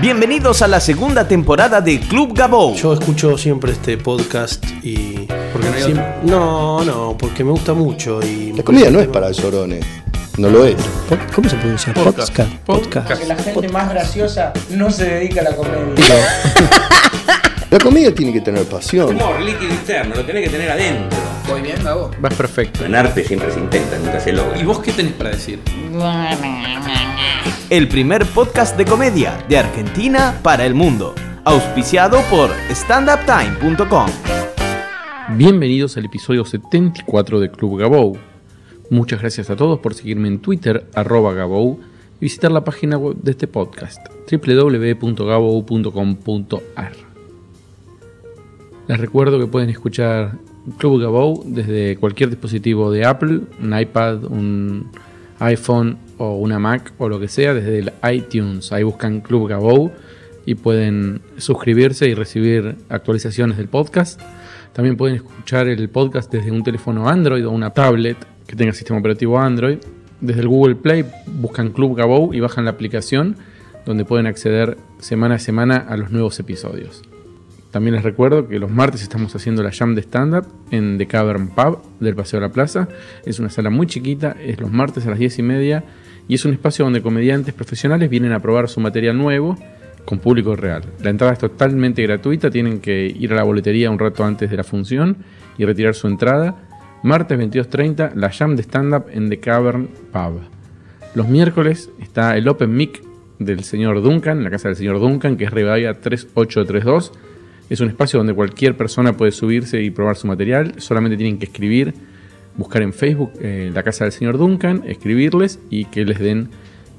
Bienvenidos a la segunda temporada de Club Gabo. Yo escucho siempre este podcast y. Porque no hay Siem- No, no, porque me gusta mucho y. La comida no es para llorones. No lo es. ¿Cómo se pronuncia? Podcast. Podcast. Podcast. Podcast. Que la gente más graciosa no se dedica a la comedia. La comida tiene que tener pasión. Humor líquido interno, lo tenés que tener adentro. ¿Voy bien, Gabo? Vas perfecto. En arte siempre se intenta, nunca se logra. ¿Y vos qué tenés para decir? El primer podcast de comedia de Argentina para el mundo. Auspiciado por standuptime.com. Bienvenidos al episodio 74 de Club Gabou. Muchas gracias a todos por seguirme en Twitter, arroba Gabou, y visitar la página web de este podcast, www.gabou.com.ar. Les recuerdo que pueden escuchar Club Gabou desde cualquier dispositivo de Apple, un iPad, un iPhone o una Mac o lo que sea, desde el iTunes. Ahí buscan Club Gabou y pueden suscribirse y recibir actualizaciones del podcast. También pueden escuchar el podcast desde un teléfono Android o una tablet que tenga sistema operativo Android. Desde el Google Play buscan Club Gabou y bajan la aplicación donde pueden acceder semana a semana a los nuevos episodios. También les recuerdo que los martes estamos haciendo la jam de stand-up en The Cavern Pub del Paseo de la Plaza. Es una sala muy chiquita, es los martes a las 10 y media y es un espacio donde comediantes profesionales vienen a probar su material nuevo con público real. La entrada es totalmente gratuita, tienen que ir a la boletería un rato antes de la función y retirar su entrada. Martes 22.30, la jam de stand-up en The Cavern Pub. Los miércoles está el Open Mic del señor Duncan, la casa del señor Duncan, que es Rivadavia 3832. Es un espacio donde cualquier persona puede subirse y probar su material. Solamente tienen que escribir, buscar en Facebook eh, la casa del señor Duncan, escribirles y que les den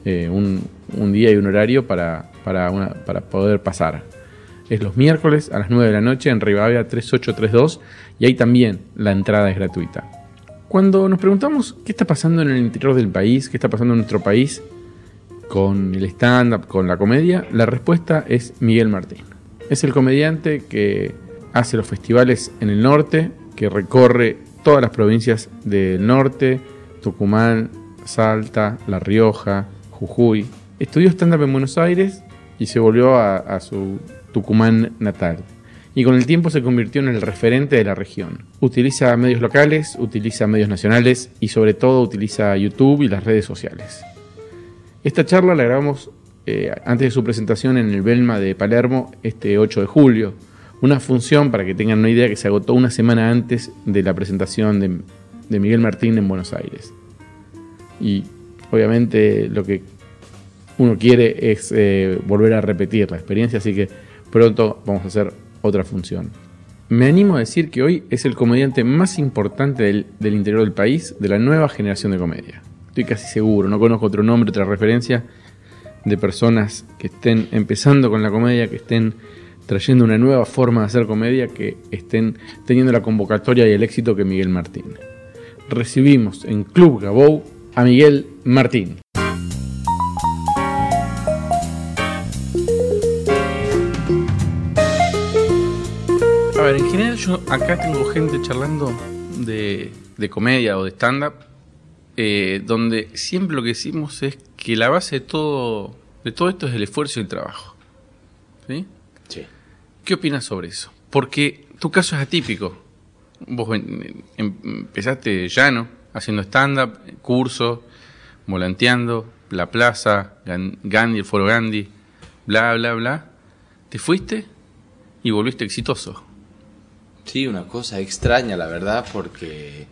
eh, un, día y un horario para, para poder pasar. Es los miércoles a las 9 de la noche en Rivadavia 3832 y ahí también la entrada es gratuita. Cuando nos preguntamos qué está pasando en el interior del país, qué está pasando en nuestro país con el stand-up, con la comedia, la respuesta es Miguel Martín. Es el comediante que hace los festivales en el norte, que recorre todas las provincias del norte, Tucumán, Salta, La Rioja, Jujuy. Estudió stand-up en Buenos Aires y se volvió a, a su Tucumán natal. Y con el tiempo se convirtió en el referente de la región. Utiliza medios locales, utiliza medios nacionales y sobre todo utiliza YouTube y las redes sociales. Esta charla la grabamos eh, antes de su presentación en el Belma de Palermo este 8 de julio. Una función, para que tengan una idea, que se agotó una semana antes de la presentación de, Miguel Martín en Buenos Aires. Y obviamente lo que uno quiere es eh, volver a repetir la experiencia, así que pronto vamos a hacer otra función. Me animo a decir que hoy es el comediante más importante del, del interior del país, de la nueva generación de comedia. Estoy casi seguro, no conozco otro nombre, otra referencia de personas que estén empezando con la comedia, que estén trayendo una nueva forma de hacer comedia, que estén teniendo la convocatoria y el éxito que Miguel Martín. Recibimos en Club Gabou a Miguel Martín. A ver, en general yo acá tengo gente charlando de, de comedia o de stand-up, eh, donde siempre lo que decimos es que la base de todo, de todo esto es el esfuerzo y el trabajo. ¿Sí? Sí. ¿Qué opinas sobre eso? Porque tu caso es atípico. Vos em- empezaste llano, haciendo stand-up, cursos, volanteando, La Plaza, Gan- Gandhi, el Foro Gandhi, bla, bla, bla. Te fuiste y volviste exitoso. Sí, una cosa extraña, la verdad, porque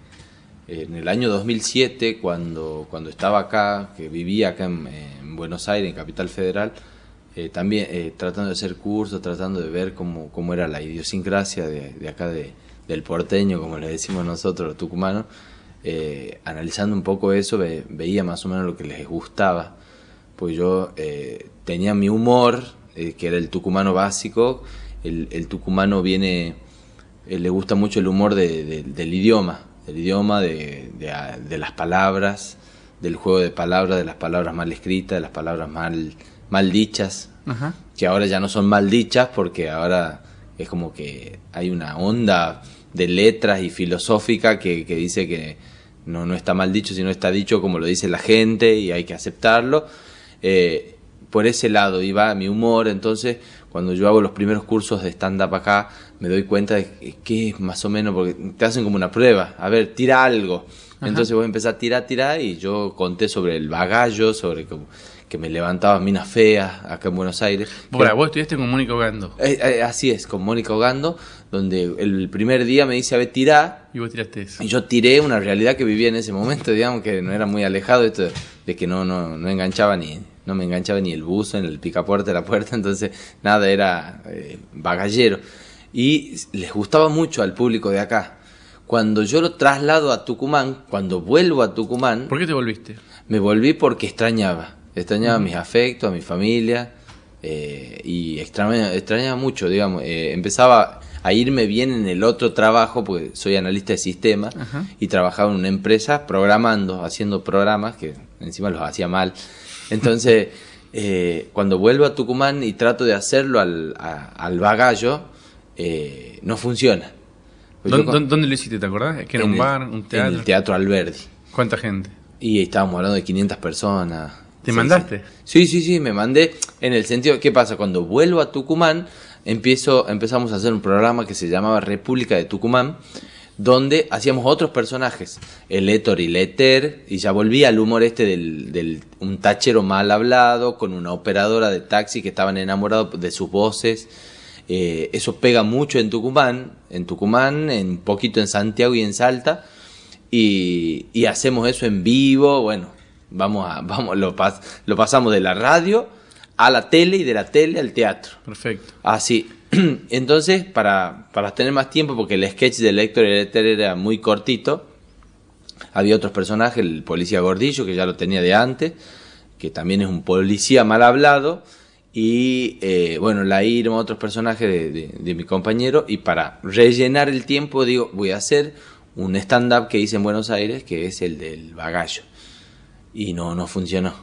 en el año 2007, cuando, cuando estaba acá, que vivía acá en, en Buenos Aires, en Capital Federal, eh, también eh, tratando de hacer cursos, tratando de ver cómo, cómo era la idiosincrasia de, acá de, del porteño, como le decimos nosotros, los tucumanos, eh, analizando un poco eso, ve- veía más o menos lo que les gustaba. Pues yo eh, tenía mi humor, que era el tucumano básico, el, tucumano viene le gusta mucho el humor de- del idioma, del idioma, de, de, a- de las palabras, del juego de palabras, de las palabras mal escritas, de las palabras mal, mal dichas, Ajá. que ahora ya no son mal dichas porque ahora es como que hay una onda de letras y filosófica que, que dice que no, no está mal dicho, sino está dicho como lo dice la gente y hay que aceptarlo. Eh, por ese lado iba mi humor, entonces cuando yo hago los primeros cursos de stand-up acá, me doy cuenta de que es más o menos, porque te hacen como una prueba, a ver, tira algo. Entonces voy a empezar a tirar, tirar, y yo conté sobre el bagallo, sobre que, que me levantaba minas feas acá en Buenos Aires. Bueno, vos estudiaste con Mónica Ogando eh, eh, así es, con Mónica Ogando, donde el primer día me dice, a ver, tirá, y vos tiraste eso. y yo tiré una realidad que vivía en ese momento, digamos que no era muy alejado esto de, de que no, no, no enganchaba ni, no me enganchaba ni el buzo en el picapuerta de la puerta, entonces nada, era eh, bagallero. Y les gustaba mucho al público de acá. Cuando yo lo traslado a Tucumán, cuando vuelvo a Tucumán, ¿Por qué te volviste? me volví porque extrañaba. Extrañaba mis afectos, a mi familia. eh, y extrañaba, extrañaba mucho, digamos. eh, empezaba a irme bien en el otro trabajo, porque soy analista de sistemas. Y trabajaba en una empresa programando, haciendo programas, que encima los hacía mal. Entonces, eh, cuando vuelvo a Tucumán y trato de hacerlo al, a- al bagallo, eh, no funciona. ¿Dónde, con- dónde- dónde lo hiciste? ¿Te acordás? ¿Que era en un el- bar, un teatro? En el Teatro Alberdi. ¿Cuánta gente? Y estábamos hablando de 500 personas. ¿Te Sí, mandaste? Sí, sí, sí, me mandé. En el sentido, ¿qué pasa? Cuando vuelvo a Tucumán, empiezo, empezamos a hacer un programa que se llamaba República de Tucumán, donde hacíamos otros personajes, el Héctor y Leter, y ya volví al humor este del, del un tachero mal hablado, con una operadora de taxi que estaban enamorados de sus voces. Eh, eso pega mucho en Tucumán, en Tucumán, en poquito en Santiago y en Salta y, y hacemos eso en vivo, bueno, vamos a, vamos, lo, pas- lo pasamos de la radio a la tele y de la tele al teatro. Perfecto. Así. Entonces, para, para tener más tiempo, porque el sketch de Héctor Héctor era muy cortito, había otros personajes, el policía gordillo, que ya lo tenía de antes, que también es un policía mal hablado, y eh, bueno, la Irma, otros personajes de, de- mi compañero, y para rellenar el tiempo, digo, voy a hacer un stand-up que hice en Buenos Aires, que es el del bagallo. Y no, no funcionó.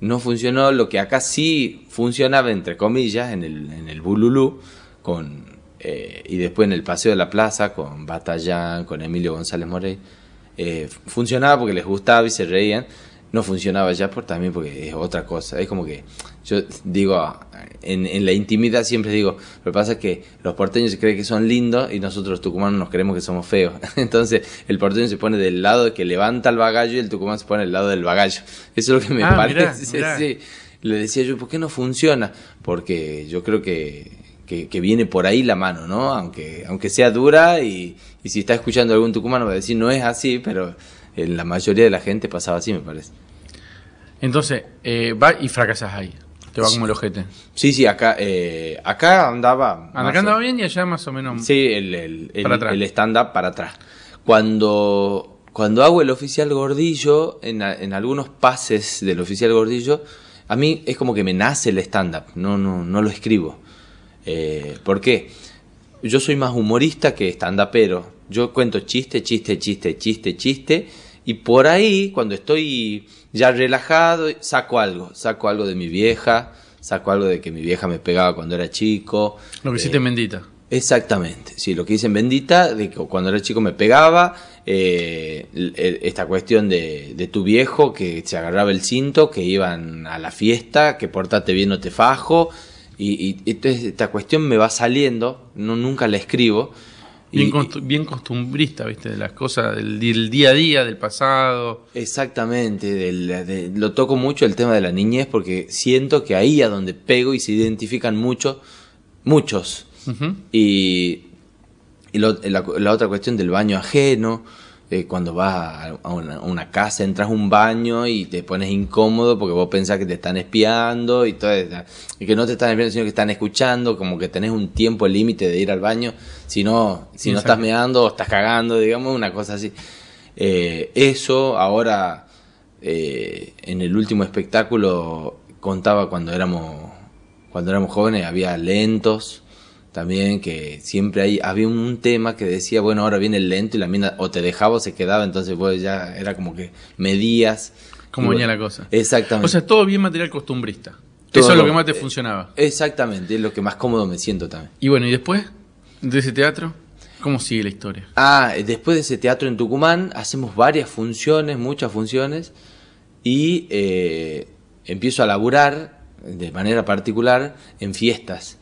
No funcionó lo que acá sí funcionaba, entre comillas, en el, en el Bululú, con, eh, y después en el Paseo de la Plaza, con Batallán, con Emilio González Morey. Eh, funcionaba porque les gustaba y se reían. No funcionaba ya por, también porque es otra cosa. Es como que yo digo, en, en la intimidad siempre digo, lo que pasa es que los porteños se creen que son lindos y nosotros los tucumanos nos creemos que somos feos. Entonces el porteño se pone del lado que levanta el bagallo y el tucumano se pone del lado del bagallo. Eso es lo que me Ah, parece. mirá, mirá. sí. Le decía yo, ¿por qué no funciona? Porque yo creo que, que, que viene por ahí la mano, ¿no? Aunque, aunque sea dura y, y si está escuchando algún tucumano va a decir, no es así, pero en la mayoría de la gente pasaba así, me parece. Entonces, eh, va y fracasás ahí. Te va como el ojete. Sí, sí, acá, eh, acá andaba... Acá o- andaba bien y allá más o menos. Sí, el, el, el- el stand-up para atrás. Cuando, cuando hago el oficial gordillo, en, en algunos pases del oficial gordillo, a mí es como que me nace el stand-up, no, no, no lo escribo. Eh, ¿Por qué? Yo soy más humorista que stand-upero. Yo cuento chiste, chiste, chiste, chiste, chiste, y por ahí, cuando estoy ya relajado, saco algo. Saco algo de mi vieja, saco algo de que mi vieja me pegaba cuando era chico. Lo que Eh, hiciste en Bendita. Exactamente, sí, lo que dicen Bendita, de que cuando era chico me pegaba, eh, el- esta cuestión de, de tu viejo que se agarraba el cinto, que iban a la fiesta, que portate bien no te fajo, y, y entonces esta cuestión me va saliendo, no nunca la escribo. Bien, y- costu- bien costumbrista, ¿viste? De las cosas del, del día a día, del pasado. Exactamente, del- de- lo toco mucho el tema de la niñez porque siento que ahí a donde pego y se identifican mucho, muchos. Y, y lo- la, la otra cuestión del baño ajeno, eh, cuando vas a, a una, a una casa, entras a un baño y te pones incómodo porque vos pensás que te están espiando y todo eso, y que no te están espiando, sino que están escuchando, como que tenés un tiempo límite de ir al baño, si no, si no estás meando o estás cagando, digamos, una cosa así. Eh, eso ahora, eh, en el último espectáculo, contaba cuando éramos, cuando éramos jóvenes, había lentos también, que siempre hay, había un tema que decía, bueno, ahora viene el lento y la mina o te dejaba o se quedaba, entonces vos ya era como que medías. Cómo Y venía la cosa. Exactamente. O sea, todo bien material costumbrista. Todo Eso es lo lo- que más te eh, funcionaba. Exactamente, es lo que más cómodo me siento también. Y bueno, ¿y después de ese teatro? ¿Cómo sigue la historia? Ah, después de ese teatro en Tucumán, hacemos varias funciones, muchas funciones, y eh, empiezo a laburar de manera particular en fiestas.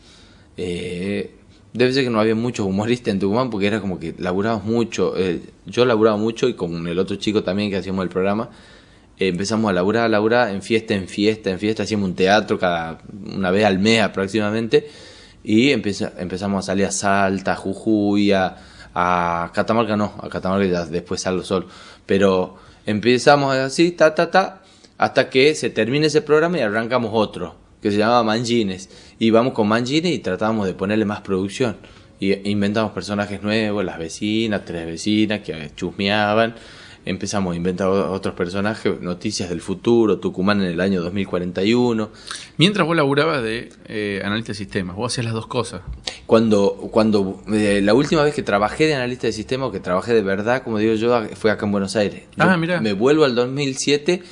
Eh, debe ser que no había muchos humoristas en Tucumán porque era como que laburábamos mucho. eh, yo laburaba mucho y con el otro chico también que hacíamos el programa. eh, empezamos a laburar, a laburar en fiesta, en fiesta, en fiesta. Hacíamos un teatro cada una vez al mes aproximadamente. Y empeza- empezamos a salir a Salta, a Jujuy, a, a Catamarca no, a Catamarca ya después salgo solo. Pero empezamos así, ta, ta, ta, hasta que se termine ese programa y arrancamos otro, que se llamaba Mangines. Y vamos con Mangines y tratábamos de ponerle más producción. Y inventamos personajes nuevos, las vecinas, tres vecinas que chusmeaban. Empezamos a inventar otros personajes, noticias del futuro, Tucumán en el año 2041. Mientras vos laburabas de eh, analista de sistemas, vos hacías las dos cosas. Cuando, cuando eh, la última vez que trabajé de analista de sistema, o que trabajé de verdad, como digo yo, fue acá en Buenos Aires. Yo Ah, mirá. Me vuelvo al 2007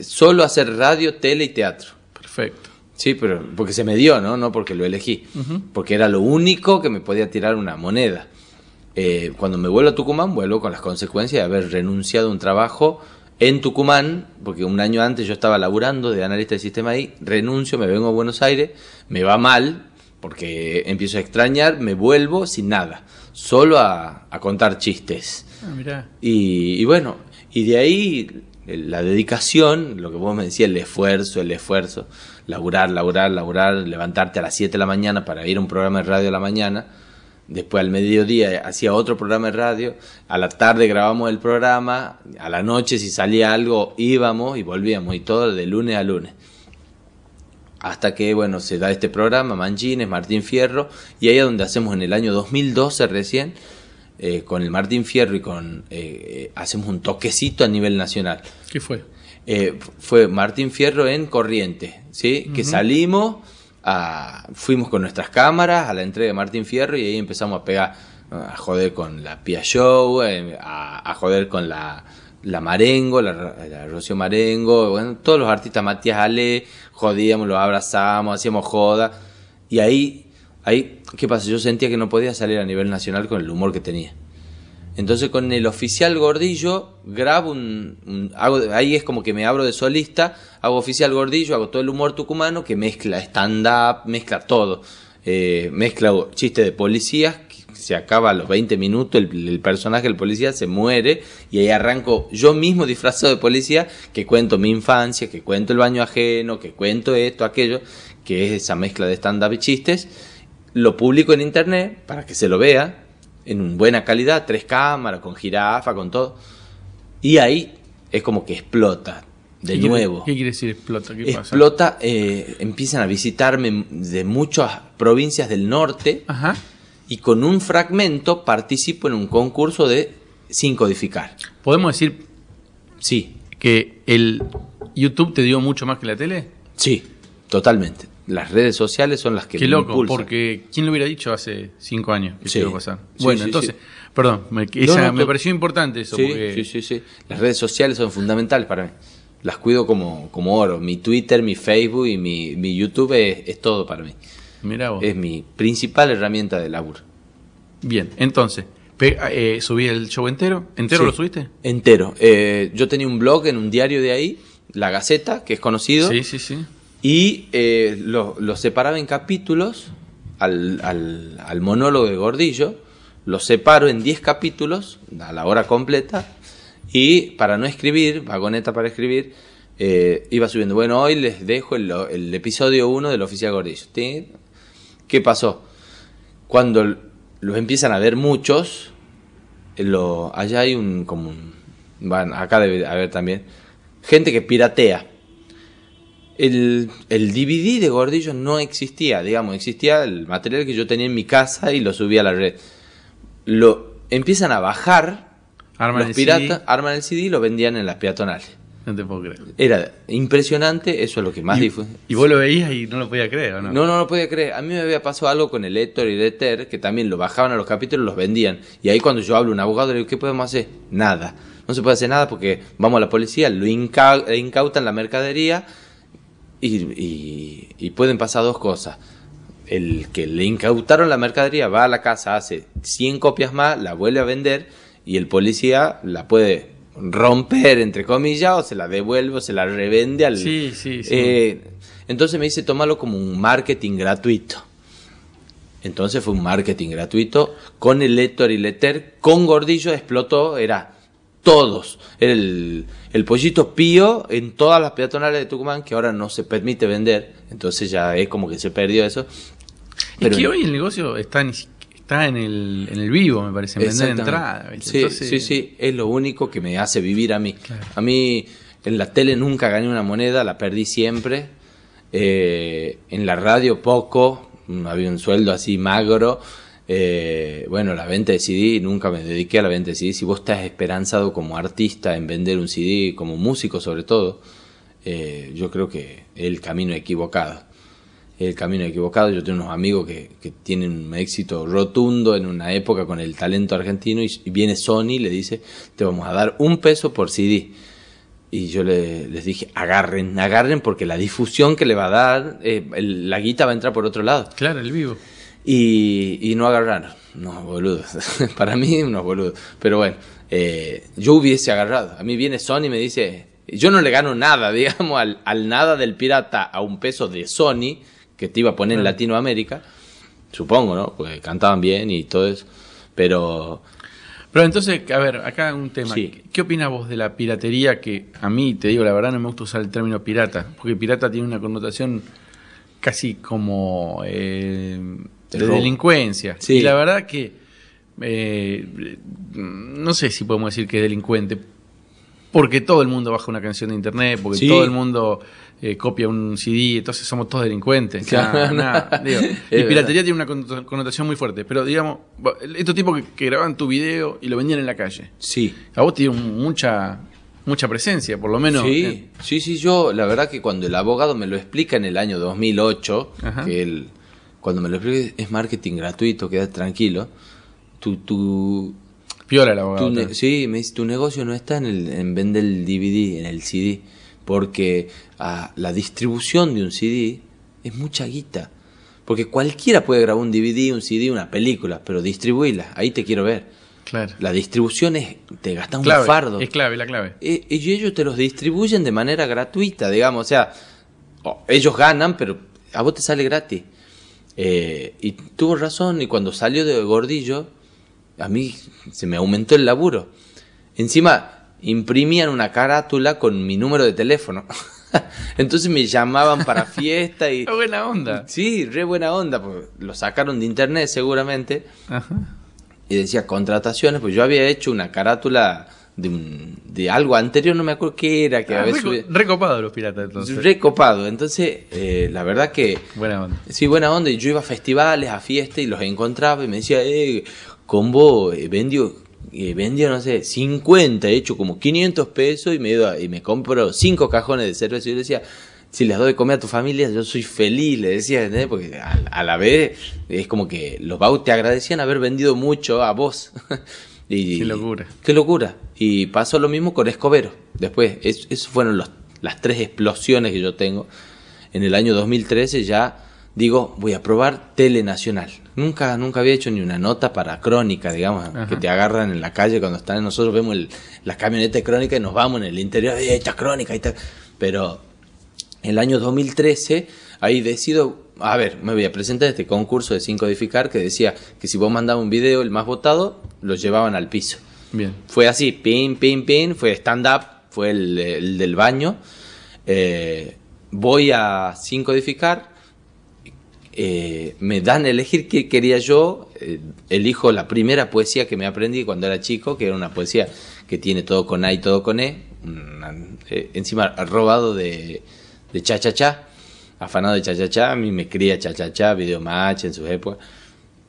solo a hacer radio, tele y teatro. Perfecto. Sí, pero porque se me dio, ¿no? No porque lo elegí. Porque era lo único que me podía tirar una moneda. Eh, cuando me vuelvo a Tucumán, vuelvo con las consecuencias de haber renunciado a un trabajo en Tucumán, porque un año antes yo estaba laburando de analista de sistema ahí, renuncio, me vengo a Buenos Aires, me va mal, porque empiezo a extrañar, me vuelvo sin nada, solo a, a contar chistes. Ah, mirá. Y, y bueno, y de ahí la dedicación, lo que vos me decías, el esfuerzo, el esfuerzo, laburar, laburar, laburar, levantarte a las 7 de la mañana para ir a un programa de radio a la mañana, después al mediodía hacía otro programa de radio, a la tarde grabamos el programa, a la noche si salía algo íbamos y volvíamos, y todo de lunes a lunes. Hasta que, bueno, se da este programa, Manchines, Martín Fierro, y ahí es donde hacemos en el año 2012 recién, eh, con el Martín Fierro y con eh, eh, hacemos un toquecito a nivel nacional. ¿Qué fue? Eh, fue Martín Fierro en Corriente, ¿sí? Que salimos, a- fuimos con nuestras cámaras a la entrega de Martín Fierro y ahí empezamos a pegar, a joder con la Pia Show, eh, a, a joder con la, la Marengo, la, la Rocío Marengo, bueno, todos los artistas, Matías Ale, jodíamos, los abrazamos, hacíamos joda. Y ahí, ahí, ¿qué pasa? Yo sentía que no podía salir a nivel nacional con el humor que tenía. Entonces con el oficial gordillo grabo un, hago, ahí es como que me abro de solista, hago oficial gordillo, hago todo el humor tucumano que mezcla stand-up, mezcla todo. Eh, mezcla chiste de policías, se acaba a los 20 minutos, el, el personaje del policía se muere y ahí arranco yo mismo disfrazado de policía que cuento mi infancia, que cuento el baño ajeno, que cuento esto, aquello, que es esa mezcla de stand-up y chistes. Lo publico en internet para que se lo vea en buena calidad, tres cámaras, con jirafa, con todo. Y ahí es como que explota de ¿Qué quiere- nuevo. ¿Qué quiere decir explota? ¿Qué pasa? Explota, eh, empiezan a visitarme de muchas provincias del norte Ajá. y con un fragmento participo en un concurso de sin codificar. ¿Podemos decir Sí, que el YouTube te dio mucho más que la tele? sí, totalmente. Las redes sociales son las que Qué loco, impulsan. porque ¿quién lo hubiera dicho hace cinco años que Sí. se iba a pasar? Sí, bueno, sí, entonces, perdón, me, esa- no, me pareció importante eso. Sí, porque sí, sí, sí. Las redes sociales son fundamentales para mí. Las cuido como, como oro. Mi Twitter, mi Facebook y mi, mi YouTube es, es todo para mí. Mirá vos. Es mi principal herramienta de laburo. Bien, entonces, eh, subí el show entero. ¿Entero lo subiste? Entero. Eh, yo tenía un blog en un diario de ahí, La Gaceta, que es conocido. Sí, sí, sí. Y eh, lo, lo separaba en capítulos al, al- monólogo de Gordillo. Lo separo en 10 capítulos a la hora completa. Y para no escribir, vagoneta para escribir, eh, iba subiendo. Bueno, hoy les dejo el, el episodio 1 del Oficial Gordillo. ¿Qué pasó? Cuando los empiezan a ver muchos, lo, allá hay un, como acá debe haber también, gente que piratea. El, el DVD de Gordillo no existía, digamos, existía el material que yo tenía en mi casa y lo subía a la red. Lo empiezan a bajar Arman los piratas, arman el CD y lo vendían en las peatonales. No te puedo creer. Era impresionante, eso es lo que más y, difu- y vos lo veías y no lo podías creer, ¿o no? no, no lo podía creer. A mí me había pasado algo con el Héctor y el Eter, que también lo bajaban a los capítulos y los vendían. Y ahí cuando yo hablo a un abogado, le digo, ¿qué podemos hacer? Nada. No se puede hacer nada porque vamos a la policía, lo incautan la mercadería y, y- y pueden pasar dos cosas. El que le incautaron la mercadería va a la casa, hace 100 copias más, la vuelve a vender y el policía la puede romper, entre comillas, o se la devuelve o se la revende al... Sí, sí, sí. Eh, entonces me dice, tómalo como un marketing gratuito. Entonces fue un marketing gratuito con el Lector y Letter, con Gordillo explotó, era todos. El, el pollito pío en todas las peatonales de Tucumán que ahora no se permite vender. Entonces ya es como que se perdió eso. es que hoy el negocio está, ni si- está en, el, en el vivo, me parece, en vender. ¿viste? Sí, Entonces- sí, sí, es lo único que me hace vivir a mí. A mí en la tele nunca gané una moneda, la perdí siempre. Eh, en la radio poco, había un sueldo así magro. Eh, bueno, la venta de CD, nunca me dediqué a la venta de CD. Si vos estás esperanzado como artista en vender un CD, como músico sobre todo, eh, yo creo que es el camino equivocado el camino equivocado. Yo tengo unos amigos que, tienen un éxito rotundo en una época con el talento argentino y, viene Sony y le dice, te vamos a dar un peso por CD. Y yo le- les dije, agarren, agarren porque la difusión que le va a dar, eh, la guita va a entrar por otro lado. Claro, el vivo. Y, y no agarraron. No, boludos. Para mí, unos boludos. Pero bueno, eh, yo hubiese agarrado. A mí viene Sony y me dice, yo no le gano nada, digamos, al, al nada del pirata a un peso de Sony, que te iba a poner en Latinoamérica. Supongo, ¿no? Porque cantaban bien y todo eso. Pero Pero entonces, a ver, acá un tema. Sí. ¿Qué, qué opinas vos de la piratería? Que a mí, te digo la verdad, no me gusta usar el término pirata. Porque pirata tiene una connotación casi como eh, De robo. delincuencia. Sí. Y la verdad que eh, no sé si podemos decir que es delincuente. Porque todo el mundo baja una canción de internet, porque Sí. todo el mundo eh, copia un CD, entonces somos todos delincuentes. Claro. Nah, nah, digo, Es y verdad. piratería tiene una conno- connotación muy fuerte. Pero digamos, estos tipos que, que grababan tu video y lo vendían en la calle. sí. A vos dieron mucha, mucha presencia, por lo menos. Sí, eh, sí, sí, yo la verdad que cuando el abogado me lo explica en el año 2008, Ajá. que él, cuando me lo explica es marketing gratuito, queda tranquilo, tu, tu, piola el abogado. tu ne- sí, me dice, tu negocio no está en, el, en vender el DVD, en el CD, porque ah, la distribución de un CD es mucha guita. Porque cualquiera puede grabar un DVD, un CD, una película, pero distribuirla, ahí te quiero ver. Claro. La distribución es, te gastas un Clave, fardo. Es clave, la clave. Eh, y ellos te los distribuyen de manera gratuita, digamos, o sea, oh, ellos ganan, pero a vos te sale gratis. Eh, y tuvo razón, y cuando salió de Gordillo, a mí se me aumentó el laburo. Encima, imprimían una carátula con mi número de teléfono. Entonces me llamaban para fiesta y... Buena onda. Sí, re buena onda, porque lo sacaron de internet seguramente Ajá. y decía contrataciones, pues yo había hecho una carátula de, un- de algo anterior, no me acuerdo qué era, que Ah, reco- recopado los piratas, entonces. recopado. Entonces, eh, la verdad que buena onda. sí, buena onda. Y yo iba a festivales, a fiestas y los encontraba y me decía, eh, con vos eh, vendió, eh, vendió, no sé, 50, he hecho como 500 pesos y me, iba- y me compro 5 cajones de cerveza. Y yo decía, si les doy de comer a tu familia, yo soy feliz, le decía, ¿entendés? Porque a, a la vez es como que los Bau te agradecían haber vendido mucho a vos. y, Qué locura. Qué locura. Y pasó lo mismo con Escobero. Después, es- esos fueron los, las tres explosiones que yo tengo. En el año 2013 ya digo, voy a probar Telenacional. Nunca, nunca había hecho ni una nota para crónica, digamos, Ajá. que te agarran en la calle cuando están nosotros vemos el, la camioneta de crónica y nos vamos en el interior, eh, esta crónica, ahí está. Pero el año 2013, ahí decido, a ver, me voy a presentar este concurso de Sin Codificar que decía que si vos mandabas un video, el más votado, lo llevaban al piso. Bien. Fue así, pin, pin, pin, fue stand-up, fue el, el del baño. Eh, voy a Sin Codificar, eh, me dan a elegir qué quería yo, eh, elijo la primera poesía que me aprendí cuando era chico, que era una poesía que tiene todo con A y todo con E, una- eh, encima robado de, de Cha Cha Cha, afanado de Cha Cha Cha, a mí me cría Cha Cha Cha, Video Match en sus épocas,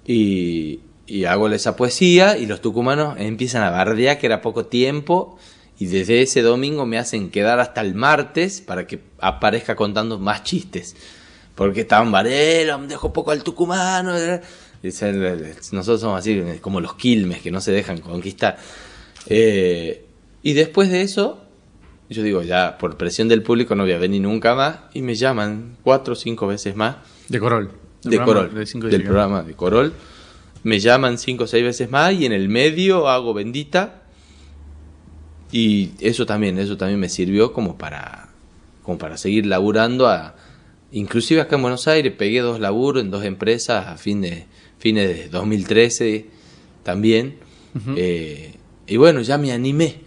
y, y hago esa poesía y los tucumanos empiezan a bardear que era poco tiempo y desde ese domingo me hacen quedar hasta el martes para que aparezca contando más chistes. Porque estaban Varela, me dejó poco al tucumano. eh. Dicen, Nosotros somos así, como los quilmes que no se dejan conquistar. Eh, y después de eso, yo digo, ya por presión del público no voy a venir nunca más. Y me llaman cuatro o cinco veces más De Corol. De Corol, de cinco del programa de Corol. Me llaman cinco o seis veces más y en el medio hago bendita. Y eso también, eso también me sirvió como para, como para seguir laburando. A, inclusive acá en Buenos Aires pegué dos laburos en dos empresas a fin de, fines de 2013 también. Eh, y bueno, ya me animé,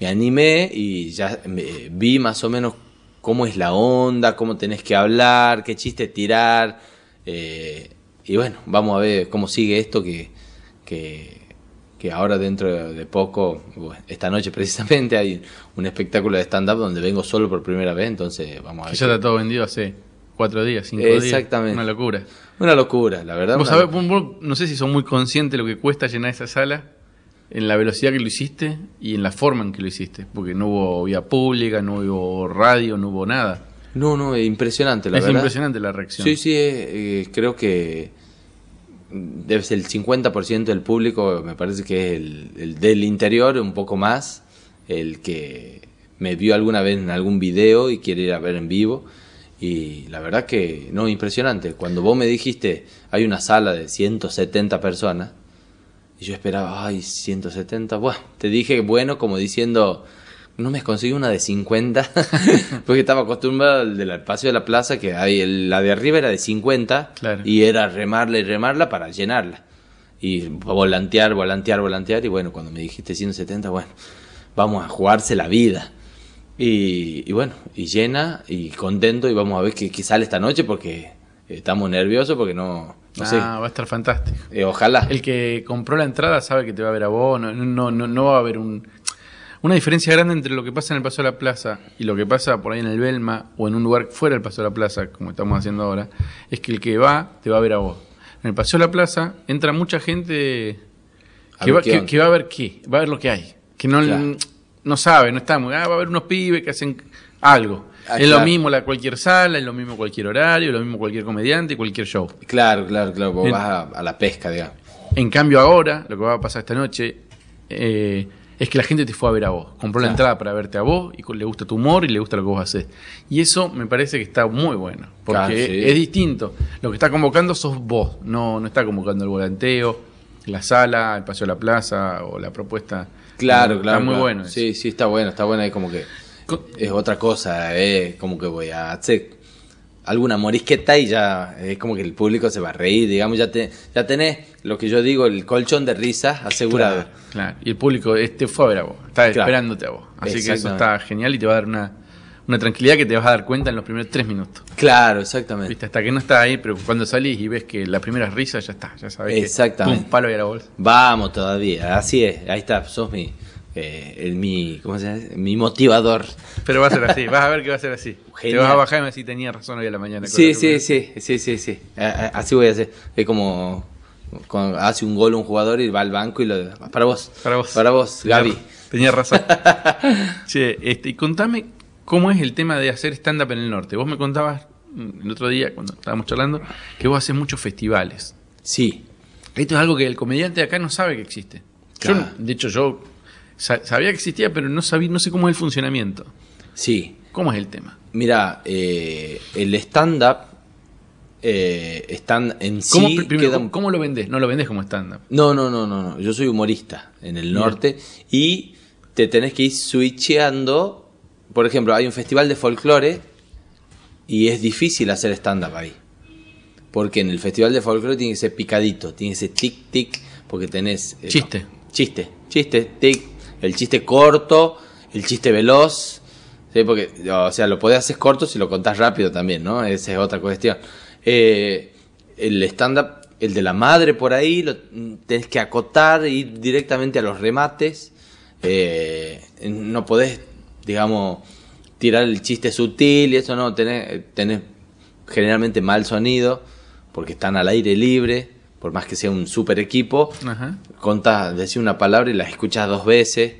me animé y ya me- vi más o menos cómo es la onda, cómo tenés que hablar, qué chiste tirar. eh, y bueno, vamos a ver cómo sigue esto que, que, que ahora dentro de poco, bueno, esta noche precisamente hay un espectáculo de stand-up donde vengo solo por primera vez, entonces vamos a Que ver. ya qué- está todo vendido hace cuatro días, cinco días. Exactamente. Una locura. Una locura, la verdad. Vos sabés, vos no sé si son muy conscientes de lo que cuesta llenar esa sala, en la velocidad que lo hiciste y en la forma en que lo hiciste. Porque no hubo vía pública, no hubo radio, no hubo nada. No, no, es impresionante, la es verdad. impresionante la reacción. Sí, sí, eh, eh, creo que debe ser el 50% del público, me parece que es el, el del interior, un poco más, el que me vio alguna vez en algún video y quiere ir a ver en vivo. Y la verdad que, no, impresionante. Cuando vos me dijiste, hay una sala de 170 personas, y yo esperaba, ay, 170, bueno, te dije, bueno, como diciendo, no me conseguí una de 50, porque estaba acostumbrado al del espacio de la plaza, que hay, el- la de arriba era de 50, Claro. y era remarla y remarla para llenarla. Y volantear, volantear, volantear, y bueno, cuando me dijiste 170, bueno, vamos a jugarse la vida. Y, y bueno, y llena, y contento, y vamos a ver qué, qué sale esta noche, porque estamos nerviosos, porque no, no sé, Ah, va a estar fantástico. Eh, ojalá. El que compró la entrada sabe que te va a ver a vos, no, no, no, no va a haber un, una diferencia grande entre lo que pasa en el Paso de la Plaza y lo que pasa por ahí en el Belma o en un lugar fuera del Paso de la Plaza, como estamos haciendo ahora, es que el que va te va a ver a vos. En el Paseo de la Plaza entra mucha gente que va, que, va a ver qué, va a ver lo que hay, que no, Claro. no sabe, no está muy, ah, va a haber unos pibes que hacen algo. Ah, es lo mismo la cualquier sala, es lo mismo cualquier horario, es lo mismo cualquier comediante cualquier show. Claro, claro, claro, vos vas a, a la pesca, digamos. En cambio ahora, lo que va a pasar esta noche, eh, es que la gente te fue a ver a vos. Compró la entrada para verte a vos y le gusta tu humor y le gusta lo que vos haces. Y eso me parece que está muy bueno. Porque Claro, sí. es distinto. Lo que está convocando sos vos. No, no está convocando el volanteo, la sala, el paseo a la plaza o la propuesta. Claro, Está claro. muy claro. bueno. eso. Sí, sí, está bueno, está bueno. Es como que es otra cosa, es como que voy a hacer alguna morisqueta y ya es como que el público se va a reír, digamos, ya, te, ya tenés lo que yo digo, el colchón de risas asegurado. Claro, claro. Y el público este fue a ver a vos. Está Claro. esperándote a vos. Así que eso está genial y te va a dar una, una tranquilidad que te vas a dar cuenta en los primeros tres minutos. Claro, exactamente. ¿Viste? Hasta que no está ahí, pero cuando salís y ves que la primera risa ya está, ya sabes Exactamente. que un palo y a la bolsa. Vamos todavía, así es, ahí está, sos mi, eh, el, mi, ¿cómo se llama? Mi motivador. Pero va a ser así, vas a ver que va a ser así. Genial. Te vas a bajar y me decir tenía razón hoy a la mañana. con Sí, sí, primera". sí, sí, sí, sí. Así voy a hacer. Es como cuando hace un gol un jugador y va al banco y lo para vos. Para vos. Para vos, Tenía- Gaby. Tenía razón. che, este, y contame cómo es el tema de hacer stand-up en el norte. Vos me contabas mm, el otro día, cuando estábamos charlando, que vos haces muchos festivales. Sí. Esto es algo que el comediante de acá no sabe que existe. Yo, Claro. de hecho, yo sabía que existía, pero no sabía, no sé cómo es el funcionamiento. Sí. ¿Cómo es el tema? Mira, eh, el stand-up eh, stand en ¿Cómo, sí pr- primero, queda- ¿cómo, cómo lo vendés? No lo vendés como stand-up. No, no, no, no, no. Yo soy humorista en el norte y te tenés que ir switcheando. Por ejemplo, hay un festival de folclore y es difícil hacer stand-up ahí. Porque en el festival de folclore tiene que ser picadito, tiene que ser tic-tic, porque tenés... eh, Chiste. Chiste, chiste, tic. El chiste corto, el chiste veloz. ¿sí? Porque, o sea, lo podés hacer corto si lo contás rápido también, ¿no? Esa es otra cuestión. Eh, el stand-up, el de la madre por ahí, lo tenés que acotar, ir directamente a los remates. Eh, no podés, digamos, tirar el chiste sutil y eso no, tenés, tenés generalmente mal sonido, porque están al aire libre, por más que sea un super equipo Ajá. contás, decís una palabra y la escuchás dos veces.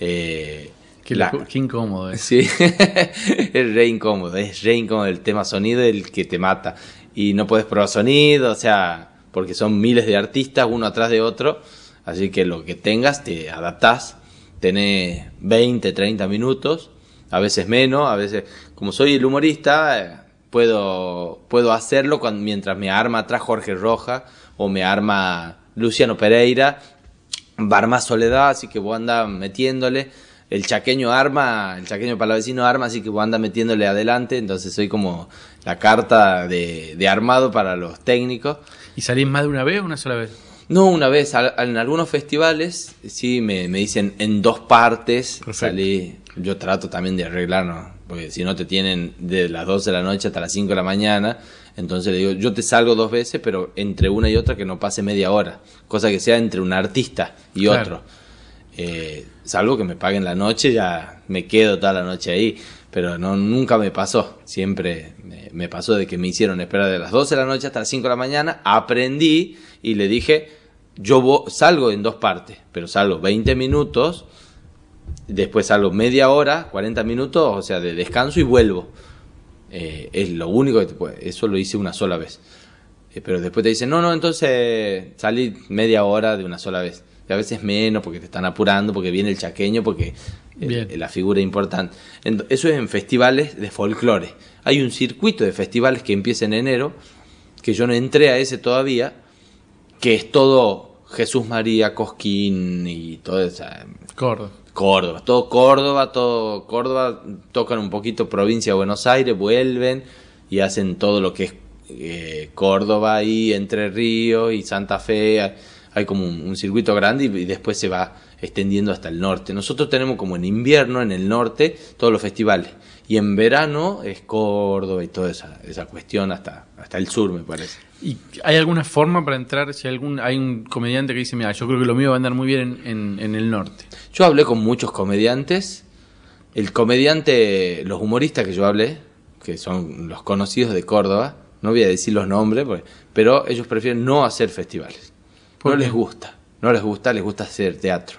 Eh, Qué, la- loco- qué incómodo es. Sí, es re incómodo, es re incómodo el tema sonido el que te mata. Y no puedes probar sonido, o sea, porque son miles de artistas uno atrás de otro, así que lo que tengas te adaptás, tenés 20, 30 minutos, a veces menos, a veces, como soy el humorista, eh, puedo, puedo hacerlo cuando, mientras me arma atrás Jorge Roja o me arma Luciano Pereira, va a armar Soledad, así que vos andás metiéndole. el chaqueño arma, el chaqueño palavecino arma, así que vos anda metiéndole adelante, entonces soy como la carta de, de armado para los técnicos. ¿Y salís más de una vez o una sola vez? No, una vez, al- en algunos festivales, sí, me, me dicen en dos partes, Perfecto. salí, yo trato también de arreglarnos, porque si no te tienen de las 12 de la noche hasta las 5 de la mañana, entonces le digo, yo te salgo dos veces, pero entre una y otra que no pase media hora, cosa que sea entre un artista y Claro. otro. Eh, salvo que me paguen la noche, ya me quedo toda la noche ahí. Pero no, nunca me pasó. Siempre me, me pasó de que me hicieron esperar de las 12 de la noche hasta las 5 de la mañana. Aprendí y le dije, yo salgo en dos partes, pero salgo 20 minutos, después salgo media hora, 40 minutos, o sea, de descanso y vuelvo. Eh, es lo único que te puede- Eso lo hice una sola vez. Eh, pero después te dicen, no, no, entonces salí media hora de una sola vez. Y a veces menos porque te están apurando, porque viene el chaqueño, porque eh, Bien. la figura es importante. Eso es en festivales de folclore. Hay un circuito de festivales que empieza en enero, que yo no entré a ese todavía, que es todo Jesús María, Cosquín y toda esa Córdoba. Córdoba, todo Córdoba, todo Córdoba, tocan un poquito provincia de Buenos Aires, vuelven y hacen todo lo que es eh, Córdoba y Entre Ríos y Santa Fe, hay, como un, un circuito grande y, y después se va extendiendo hasta el norte. Nosotros tenemos como en invierno, en el norte, todos los festivales. Y en verano es Córdoba y toda esa, esa cuestión hasta, hasta el sur, me parece. ¿Y hay alguna forma para entrar? Si algún, hay un comediante que dice, mira, yo creo que lo mío va a andar muy bien en, en- en el norte. Yo hablé con muchos comediantes. El comediante, los humoristas que yo hablé, que son los conocidos de Córdoba, no voy a decir los nombres, porque- pero ellos prefieren no hacer festivales. ¿Por No qué? les gusta, no les gusta, les gusta hacer teatro.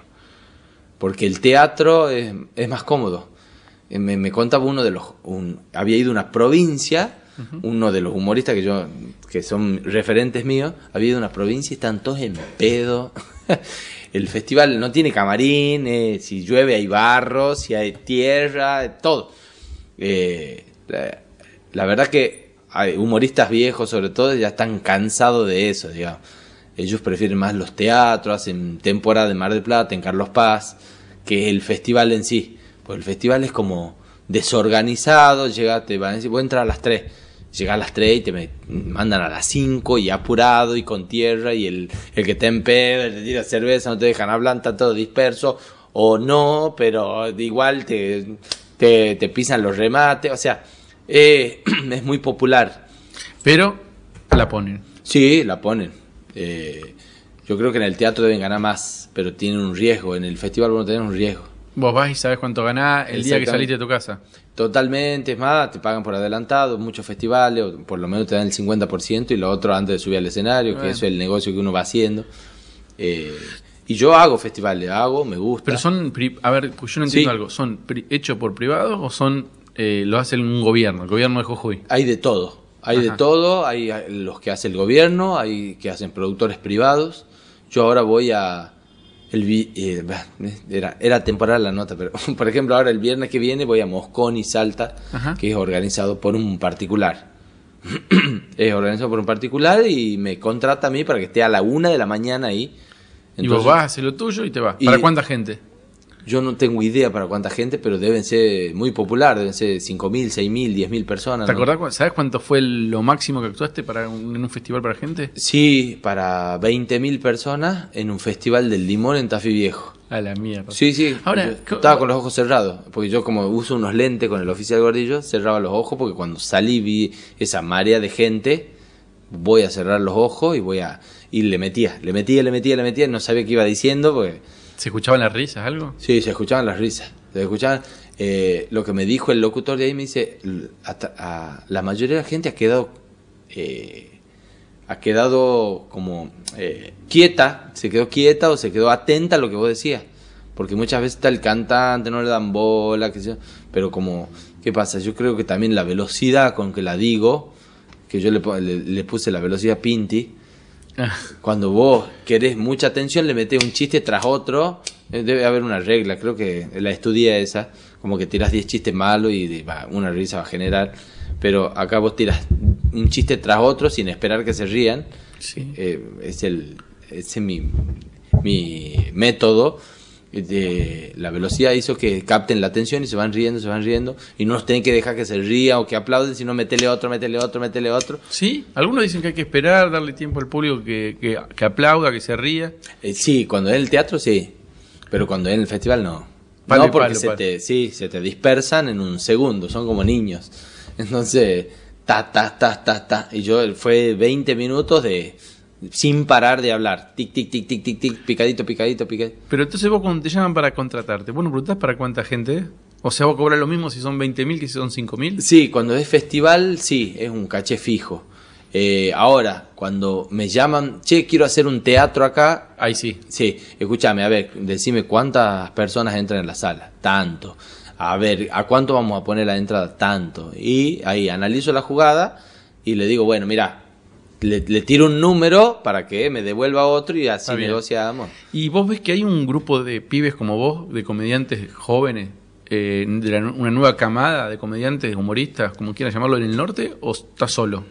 Porque el teatro es, es más cómodo. Eh, Me, me contaba uno de los... un- había ido a una provincia, uno de los humoristas que yo que son referentes míos, había ido a una provincia y están todos en pedo. el festival no tiene camarín, si llueve hay barro, si hay tierra, todo. Eh, la, verdad que hay humoristas viejos sobre todo ya están cansados de eso, digamos. Ellos prefieren más los teatros, hacen temporada de Mar del Plata, en Carlos Paz, que el festival en sí. Pues el festival es como desorganizado, llega, te van a decir, voy a entrar a las 3. Llega a las 3 y te me- mandan a las 5 y apurado y con tierra y el, el que te en pedo, te tira cerveza, no te dejan hablar, está todo disperso. O no, pero igual te, te, te pisan los remates. O sea, eh, es muy popular. Pero la ponen. Sí, la ponen. Eh, yo creo que en el teatro deben ganar más, pero tienen un riesgo. En el festival van a tener un riesgo. Vos vas y sabes cuánto ganás el día que saliste de tu casa. Totalmente, es más, te pagan por adelantado, muchos festivales, o por lo menos te dan el 50% y lo otro antes de subir al escenario, que eso es el negocio que uno va haciendo. Eh, y yo hago festivales, hago, me gusta. Pero son, a ver, yo no entiendo Sí. algo. ¿Son hechos por privados o son eh, lo hace un gobierno, el gobierno de Jujuy? Hay de todo, hay de todo, hay los que hace el gobierno, hay que hacen productores privados. Yo ahora voy a... El, vi- eh, bah, era, era temporal la nota, pero por ejemplo ahora el viernes que viene voy a Moscón y Salta, Ajá. que es organizado por un particular. es organizado por un particular y me contrata a mí para que esté a la una de la mañana ahí. y vos vas, haces lo tuyo y te vas. Y- ¿Para cuánta gente? Yo no tengo idea para cuánta gente, pero deben ser muy popular, deben ser 5.000, 6.000, 10.000 personas. ¿Te ¿no? acordás? ¿Sabes cuánto fue lo máximo que actuaste para un, en un festival para gente? Sí, para 20.000 personas en un festival del limón en Tafí Viejo. A la mierda. Sí, sí. Ahora, yo estaba con los ojos cerrados, porque yo como uso unos lentes con el oficial gordillo, cerraba los ojos porque cuando salí vi esa marea de gente, voy a cerrar los ojos y voy a y le metía, le metía, le metía, le metía, no sabía qué iba diciendo porque ¿Se escuchaban las risas, algo? Sí, se escuchaban las risas. Se escuchaban. eh, lo que me dijo el locutor de ahí me dice: "L- hasta- a- la mayoría de la gente ha quedado. eh, ha quedado como eh, quieta, se quedó quieta o se quedó atenta a lo que vos decías. Porque muchas veces está el cantante, no le dan bola, qué sé yo. Pero como, ¿qué pasa? Yo creo que también la velocidad con que la digo, que yo le, le- le puse la velocidad Pinti, cuando vos querés mucha atención, le metés un chiste tras otro. eh, Debe haber una regla, creo que la estudié esa. Como que tirás 10 chistes malos y va, una risa va a generar. Pero acá vos tiras un chiste tras otro sin esperar que se rían. Sí. Eh, es el ese es mi, mi método. De- la velocidad hizo que capten la atención y se van riendo, se van riendo, y no nos tienen que dejar que se ría o que aplauden, sino metele otro, metele otro, metele otro. Sí, algunos dicen que hay que esperar, darle tiempo al público que, que, que aplauda, que se ría. Eh, sí, cuando es en el teatro sí, pero cuando es en el festival no. Palo no, porque palo, se palo. te, sí, se te dispersan en un segundo, son como niños. Entonces, ta, ta, ta, ta, ta. Y yo fue 20 minutos de sin parar de hablar. Tic, tic, tic, tic, tic, tic, picadito, picadito, picadito. Pero entonces vos cuando te llaman para contratarte, ¿vos no preguntás para cuánta gente? O sea, vos cobras lo mismo si son 20.000 que si son 5.000. Sí, cuando es festival, sí, es un caché fijo. Eh, ahora, cuando me llaman, che, quiero hacer un teatro acá, Ahí sí. Sí, escúchame, a ver, decime cuántas personas entran en la sala. Tanto. A ver, ¿a cuánto vamos a poner la entrada? Tanto. Y ahí analizo la jugada y le digo, bueno, mira, le, le tiro un número para que me devuelva otro y así negociamos. ¿Y vos ves que hay un grupo de pibes como vos, de comediantes jóvenes, eh, de la- una nueva camada de comediantes, humoristas, como quieras llamarlo, en el norte, o estás solo?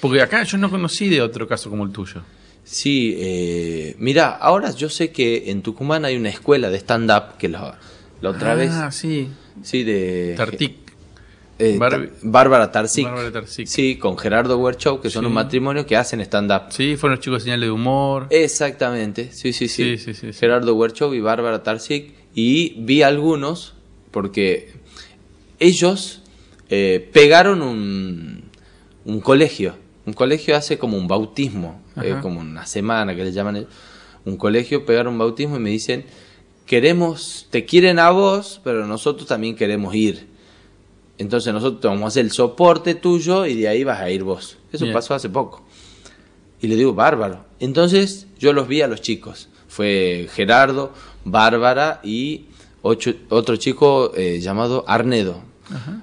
Porque acá yo no conocí de otro caso como el tuyo. Sí, eh, mira, ahora yo sé que en Tucumán hay una escuela de stand-up que la, la otra vez, Ah, sí. sí, de Tartic. Eh, Bárbara Tarsic. Sí, con Gerardo Werchow, que son Sí. un matrimonio que hacen stand-up. Sí, fueron los chicos de señales de humor. Exactamente, sí, sí, sí. Gerardo Werchow y Bárbara Tarsic. Y vi algunos, porque ellos eh, pegaron un, un colegio. Un colegio hace como un bautismo, eh, como una semana que le llaman. Un colegio pegaron un bautismo y me dicen, queremos, te quieren a vos, pero nosotros también queremos ir. Entonces nosotros vamos a hacer el soporte tuyo y de ahí vas a ir vos. Eso Bien. pasó hace poco. Y le digo, bárbaro. Entonces yo los vi a los chicos. Fue Gerardo, Bárbara y ocho- otro chico eh, llamado Arnedo.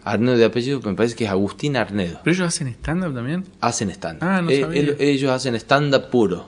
Arnedo de apellido, me parece que es Agustín Arnedo. ¿Pero ellos hacen stand-up también? Hacen stand-up. Ah, no Eh, ellos hacen stand-up puro.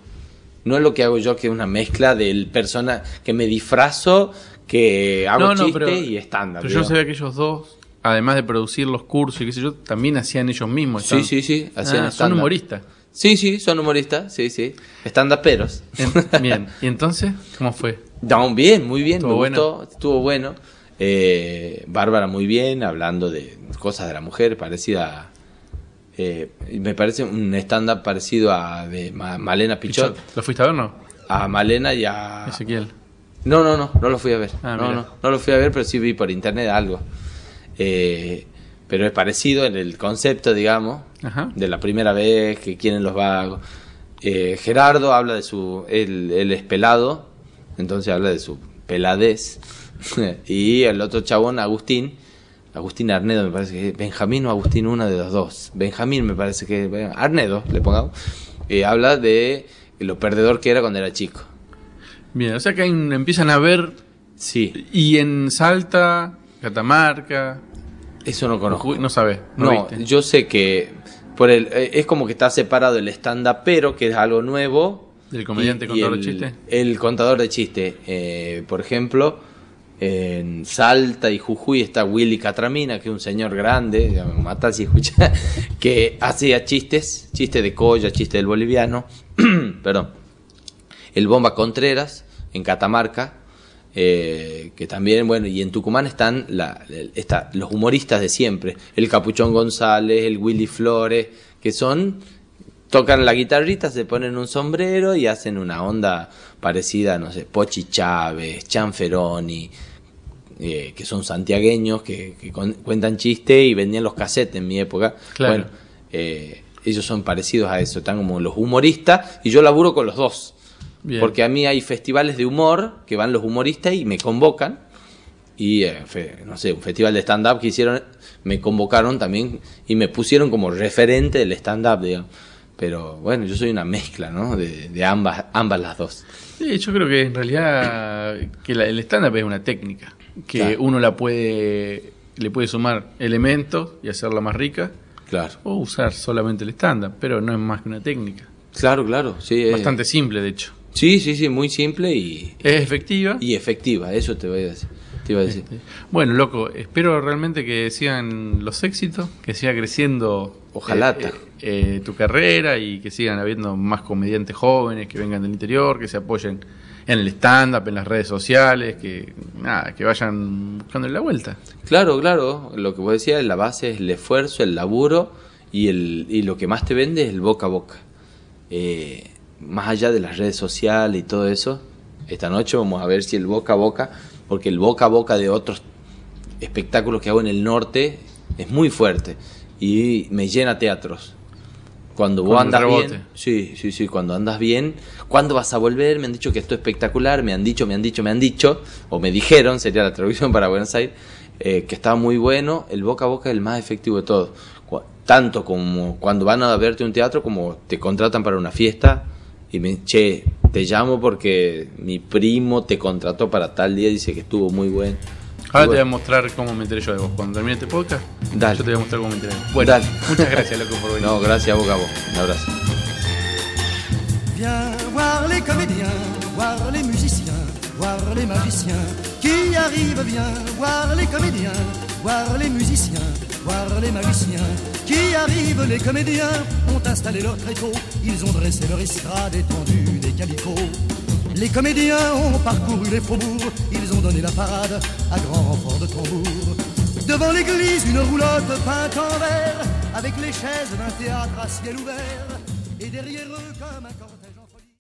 No es lo que hago yo, que es una mezcla del persona que me disfrazo, que hago chiste y stand-up. Pero yo sabía que ellos dos, además de producir los cursos y qué sé yo, también hacían ellos mismos. Sí, stand- sí, sí, hacían Ah, son stand-up. humoristas. Sí, sí, son humoristas, sí, sí. Stand-uperos. En- Bien, ¿y entonces cómo fue? No, bien, muy bien, Estuvo me bueno. gustó, estuvo bueno. Eh, Bárbara muy bien, hablando de cosas de la mujer, parecida. eh, me parece un stand-up parecido a de Ma- Malena Pichot. ¿Lo fuiste a ver no? A Malena y a. Ezequiel. No, no, no, no lo fui a ver. Ah, no, no, no lo fui a ver, pero sí vi por internet algo. Eh, pero es parecido en el concepto, digamos, Ajá. de la primera vez que quieren los vagos. Eh, Gerardo habla de su. Él, él es pelado, entonces habla de su peladez. y el otro chabón, Agustín, Agustín Arnedo, me parece que es Benjamín o Agustín, uno de los dos. Benjamín, me parece que es Arnedo, le pongamos. eh, habla de lo perdedor que era cuando era chico. Bien, o sea que empiezan a ver Sí, y en Salta, Catamarca, eso no conozco. Jujuy, no sabes, no, No, viste. yo sé que por el, eh, es como que está separado el stand-up, pero que es algo nuevo. Del comediante y- contador y de el- chiste. El contador de chiste. Eh, por ejemplo, en Salta y Jujuy está Willy Catramina, que es un señor grande, me mata si escucha, que hacía chistes, chistes de colla, chiste del boliviano. Perdón. El Bomba Contreras, en Catamarca. Eh, que también, bueno, y en Tucumán están la, está, los humoristas de siempre, el Capuchón González, el Willy Flores, que son, tocan la guitarrita, se ponen un sombrero y hacen una onda parecida, no sé, Pochi Chávez, Chanferoni, eh, que son santiagueños, que, que con- cuentan chiste y vendían los cassettes en mi época. Claro. Bueno, eh, ellos son parecidos a eso, están como los humoristas y yo laburo con los dos. Bien. Porque a mí hay festivales de humor que van los humoristas y me convocan. Y, eh, fe- no sé, un festival de stand-up que hicieron, me convocaron también y me pusieron como referente del stand-up, digamos. Pero bueno, yo soy una mezcla, ¿no? De, de ambas, ambas las dos. Sí, yo creo que en realidad que la- el stand-up es una técnica, que Claro. uno la puede, le puede sumar elementos y hacerla más rica, Claro, o usar solamente el stand-up, pero no es más que una técnica. claro, claro. Sí, es- Bastante simple, de hecho. Sí, sí, sí, muy simple y, Es efectiva. y efectiva, eso te voy a decir. Te iba a decir. Bueno, loco, espero realmente que sigan los éxitos, que siga creciendo Ojalá. eh, eh, tu carrera y que sigan habiendo más comediantes jóvenes que vengan del interior, que se apoyen en el stand-up, en las redes sociales, que nada, que vayan buscándole la vuelta. Claro, claro, lo que vos decías, la base es el esfuerzo, el laburo y, el, y lo que más te vende es el boca a boca. Más allá de las redes sociales y todo eso, esta noche vamos a ver si el boca a boca, porque el boca a boca de otros espectáculos que hago en el norte es muy fuerte y me llena teatros. Cuando vos Con andas bien, sí, sí, sí, cuando andas bien, ¿cuándo vas a volver? Me han dicho que esto es espectacular, me han dicho, me han dicho, me han dicho, o me dijeron, sería la traducción para Buenos Aires, eh, que estaba muy bueno, el boca a boca es el más efectivo de todo. Cu- Tanto como cuando van a verte un teatro, como te contratan para una fiesta y me, che, te llamo porque mi primo te contrató para tal día, dice que estuvo muy bueno. Ahora Y te voy a bueno, mostrar cómo me enteré yo de vos. Cuando termine este podcast, Dale. yo te voy a mostrar cómo me enteré. Bueno, Dale. muchas gracias, loco, por venir. No, gracias a vos, Gabo. Un abrazo. Viens voir les comédiens, voir les musiciens, voir les magiciens qui arrivent. Viens voir les comédiens, voir les musiciens, voir les magiciens qui arrivent. Les comédiens ont installé leur tréteau, ils ont dressé leur estrade étendue des calicots. Les comédiens ont parcouru les faubourgs, ils ont donné la parade à grand renfort de tambour. Devant l'église, une roulotte peinte en vert, avec les chaises d'un théâtre à ciel ouvert, et derrière eux comme un.